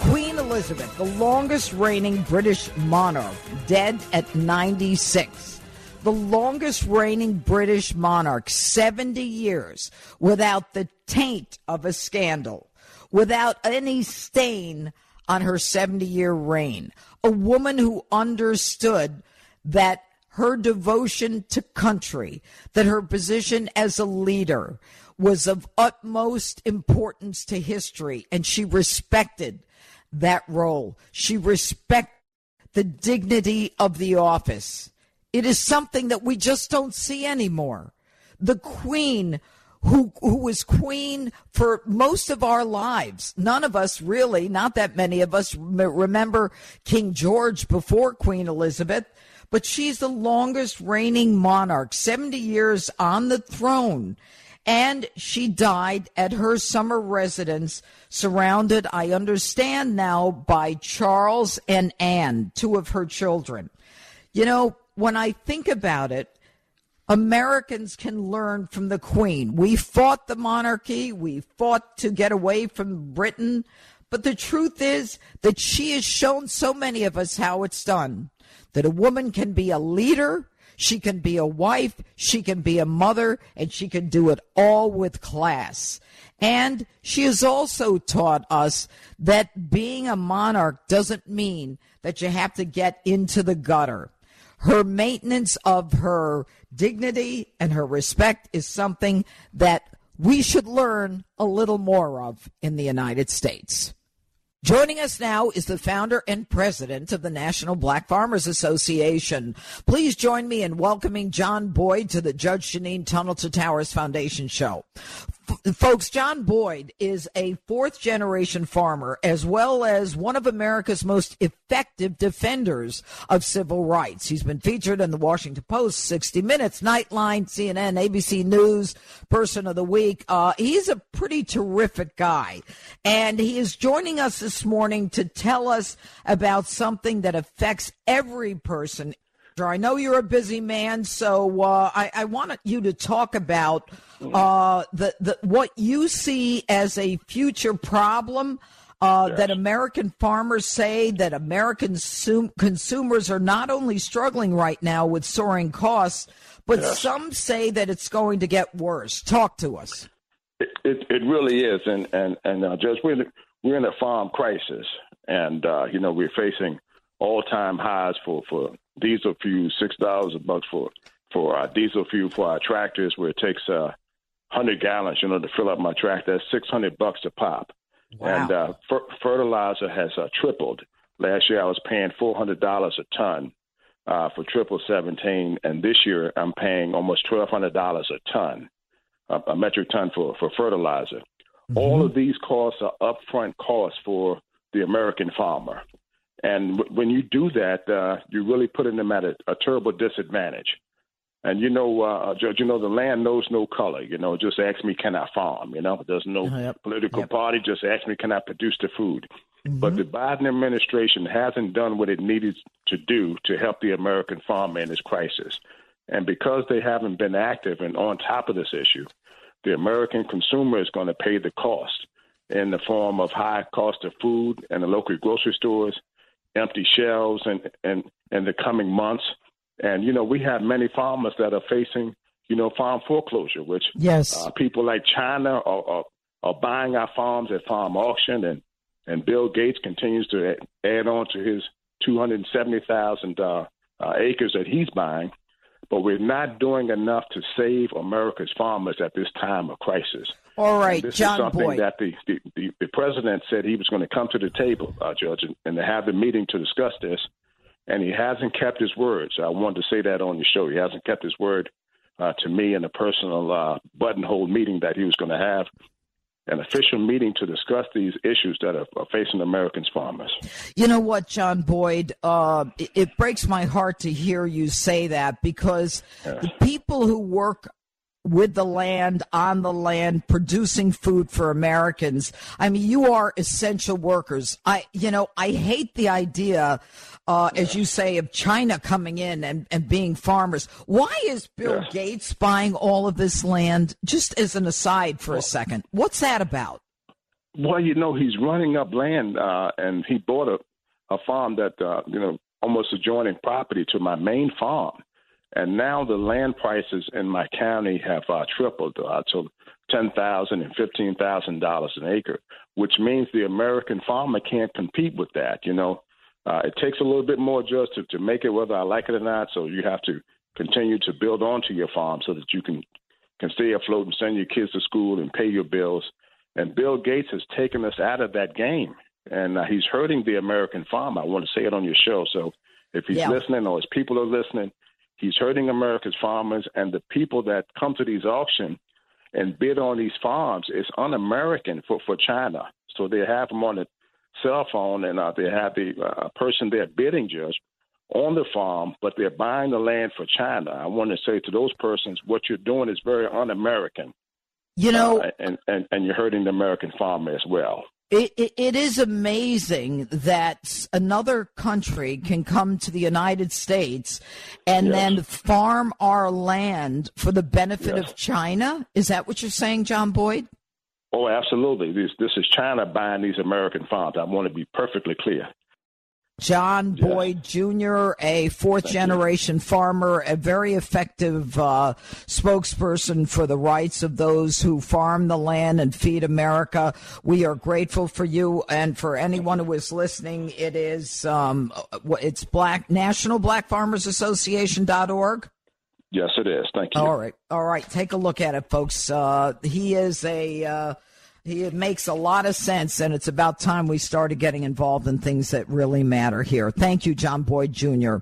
Queen Elizabeth, the longest reigning British monarch, dead at 96. The longest reigning British monarch, 70 years, without the taint of a scandal, without any stain on her 70 year reign. A woman who understood that her devotion to country, that her position as a leader was of utmost importance to history, and she respected that role. She respected the dignity of the office. It is something that we just don't see anymore. The Queen, who who was queen for most of our lives. None of us really, not that many of us remember King George before Queen Elizabeth, but she's the longest reigning monarch, 70 years on the throne. And she died at her summer residence, surrounded, I understand now, by Charles and Anne, two of her children. You know, when I think about it, Americans can learn from the Queen. We fought the monarchy, we fought to get away from Britain, but the truth is that she has shown so many of us how it's done. That a woman can be a leader, she can be a wife, she can be a mother, and she can do it all with class. And she has also taught us that being a monarch doesn't mean that you have to get into the gutter her maintenance of her dignity and her respect is something that we should learn a little more of in the United States. Joining us now is the founder and president of the National Black Farmers Association. Please join me in welcoming John Boyd to the Judge Jeanine Tunnel to Towers Foundation show. Folks, John Boyd is a fourth generation farmer as well as one of America's most effective defenders of civil rights. He's been featured in the Washington Post, 60 Minutes, Nightline, CNN, ABC News, Person of the Week. Uh, he's a pretty terrific guy. And he is joining us this morning to tell us about something that affects every person. I know you're a busy man, so uh, I, I want you to talk about uh, the, the what you see as a future problem. Uh, yes. That American farmers say that American sum- consumers are not only struggling right now with soaring costs, but yes. some say that it's going to get worse. Talk to us. It, it, it really is, and and and uh, Judge, we're in, we're in a farm crisis, and uh, you know we're facing all time highs for for diesel fuel, six dollars a buck for for uh, diesel fuel for our tractors, where it takes uh, 100 gallons, you know, to fill up my tractor. That's 600 bucks a pop. Wow. And uh, fer- fertilizer has uh, tripled. Last year I was paying $400 a ton uh, for triple seventeen, and this year I'm paying almost $1,200 a ton, uh, a metric ton for, for fertilizer. Mm-hmm. All of these costs are upfront costs for the American farmer. And w- when you do that, uh, you're really putting them at a, a terrible disadvantage. And you know, uh, Judge, you know, the land knows no color. You know, just ask me, can I farm? You know, there's no yep. political yep. party. Just ask me, can I produce the food? Mm-hmm. But the Biden administration hasn't done what it needed to do to help the American farmer in this crisis. And because they haven't been active and on top of this issue, the American consumer is going to pay the cost in the form of high cost of food and the local grocery stores, empty shelves, and and in the coming months and you know, we have many farmers that are facing, you know, farm foreclosure, which yes, uh, people like China are, are, are buying our farms at farm auction, and and Bill Gates continues to add on to his 270,000 uh, uh, acres that he's buying. But we're not doing enough to save America's farmers at this time of crisis. All right, this John is something Boyd. that the, the, the, the, president said he was going to come to the table, uh, Judge, and, to have the meeting to discuss this and he hasn't kept his words. I wanted to say that on the show. He hasn't kept his word uh, to me in a personal uh, buttonhole meeting that he was going to have an official meeting to discuss these issues that are, are facing Americans farmers. You know what, John Boyd? Uh, it, it, breaks my heart to hear you say that because yes. the people who work with the land, on the land, producing food for Americans. I mean, you are essential workers. I, you know, I hate the idea, uh, as you say, of China coming in and, and being farmers. Why is Bill yeah. Gates buying all of this land? Just as an aside for well, a second, what's that about? Well, you know, he's running up land, uh, and he bought a, a farm that, uh, you know, almost adjoining property to my main farm. And now the land prices in my county have uh, tripled uh, to ten thousand and fifteen thousand dollars an acre, which means the American farmer can't compete with that. You know, uh, it takes a little bit more just to, to make it whether I like it or not. So you have to continue to build onto your farm so that you can can stay afloat and send your kids to school and pay your bills. And Bill Gates has taken us out of that game, and uh, he's hurting the American farmer. I want to say it on your show. So if he's yeah. listening or his people are listening, he's hurting America's farmers and the people that come to these auctions and bid on these farms is un-American for for China. So they have them on the cell phone, and uh, they have the uh, person there bidding just on the farm, but they're buying the land for China. I want to say to those persons, what you're doing is very un-American. You know, uh, and, and and you're hurting the American farmer as well. It, it, it is amazing that another country can come to the United States and yes. then farm our land for the benefit yes. of China. Is that what you're saying, John Boyd? Oh, absolutely. This this is China buying these American farms. I want to be perfectly clear. John Boyd Jr., a fourth generation farmer, a very effective uh, spokesperson for the rights of those who farm the land and feed America. We are grateful for you and for anyone who is listening. It is um, it's Black National Black Farmers Association.org. Yes, it is. Thank you. All right, all right. Take a look at it, folks. Uh, he is a. Uh, it makes a lot of sense, and it's about time we started getting involved in things that really matter here. Thank you, John Boyd Jr.